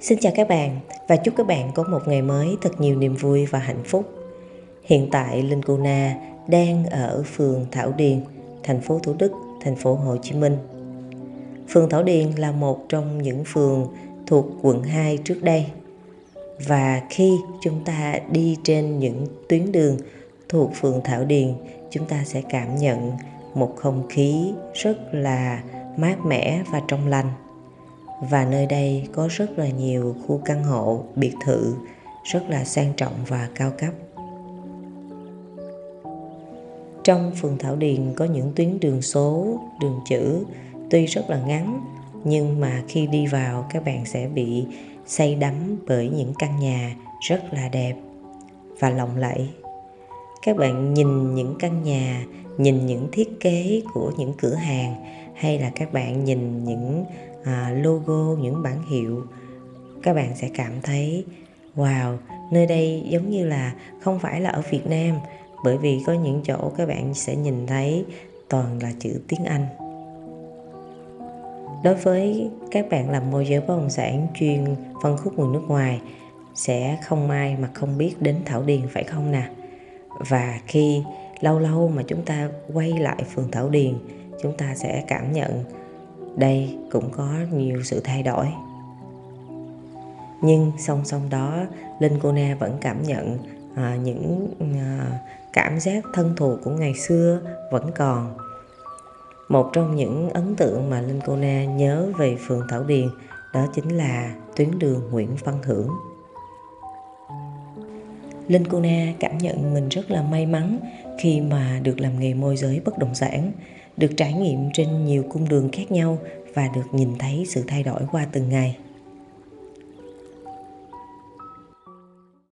Xin chào các bạn và chúc các bạn có một ngày mới thật nhiều niềm vui và hạnh phúc. Hiện tại Linh Cô Na đang ở phường Thảo Điền, thành phố Thủ Đức, thành phố Hồ Chí Minh. Phường Thảo Điền là một trong những phường thuộc quận 2 trước đây. Và khi chúng ta đi trên những tuyến đường thuộc phường Thảo Điền, chúng ta sẽ cảm nhận một không khí rất là mát mẻ và trong lành và nơi đây có rất là nhiều khu căn hộ, biệt thự, rất là sang trọng và cao cấp. Trong phường thảo điền có những tuyến đường số, đường chữ, tuy rất là ngắn, nhưng mà khi đi vào các bạn sẽ bị say đắm bởi những căn nhà rất là đẹp và lộng lẫy các bạn nhìn những căn nhà nhìn những thiết kế của những cửa hàng hay là các bạn nhìn những à, logo những bản hiệu các bạn sẽ cảm thấy wow nơi đây giống như là không phải là ở việt nam. Bởi vì có những chỗ các bạn sẽ nhìn thấy toàn là chữ tiếng anh. Đối với các bạn làm môi giới bất động sản chuyên phân khúc người nước ngoài sẽ không ai mà không biết đến thảo điền phải không nè và khi lâu lâu mà chúng ta quay lại phường thảo điền chúng ta sẽ cảm nhận đây cũng có nhiều sự thay đổi. Nhưng song song đó linh cô na vẫn cảm nhận à, những à, cảm giác thân thuộc của ngày xưa vẫn còn. Một trong những ấn tượng mà linh cô na nhớ về phường thảo điền đó chính là tuyến đường nguyễn văn hưởng linh cô na cảm nhận mình rất là may mắn khi mà được làm nghề môi giới bất động sản, được trải nghiệm trên nhiều cung đường khác nhau và được nhìn thấy sự thay đổi qua từng ngày.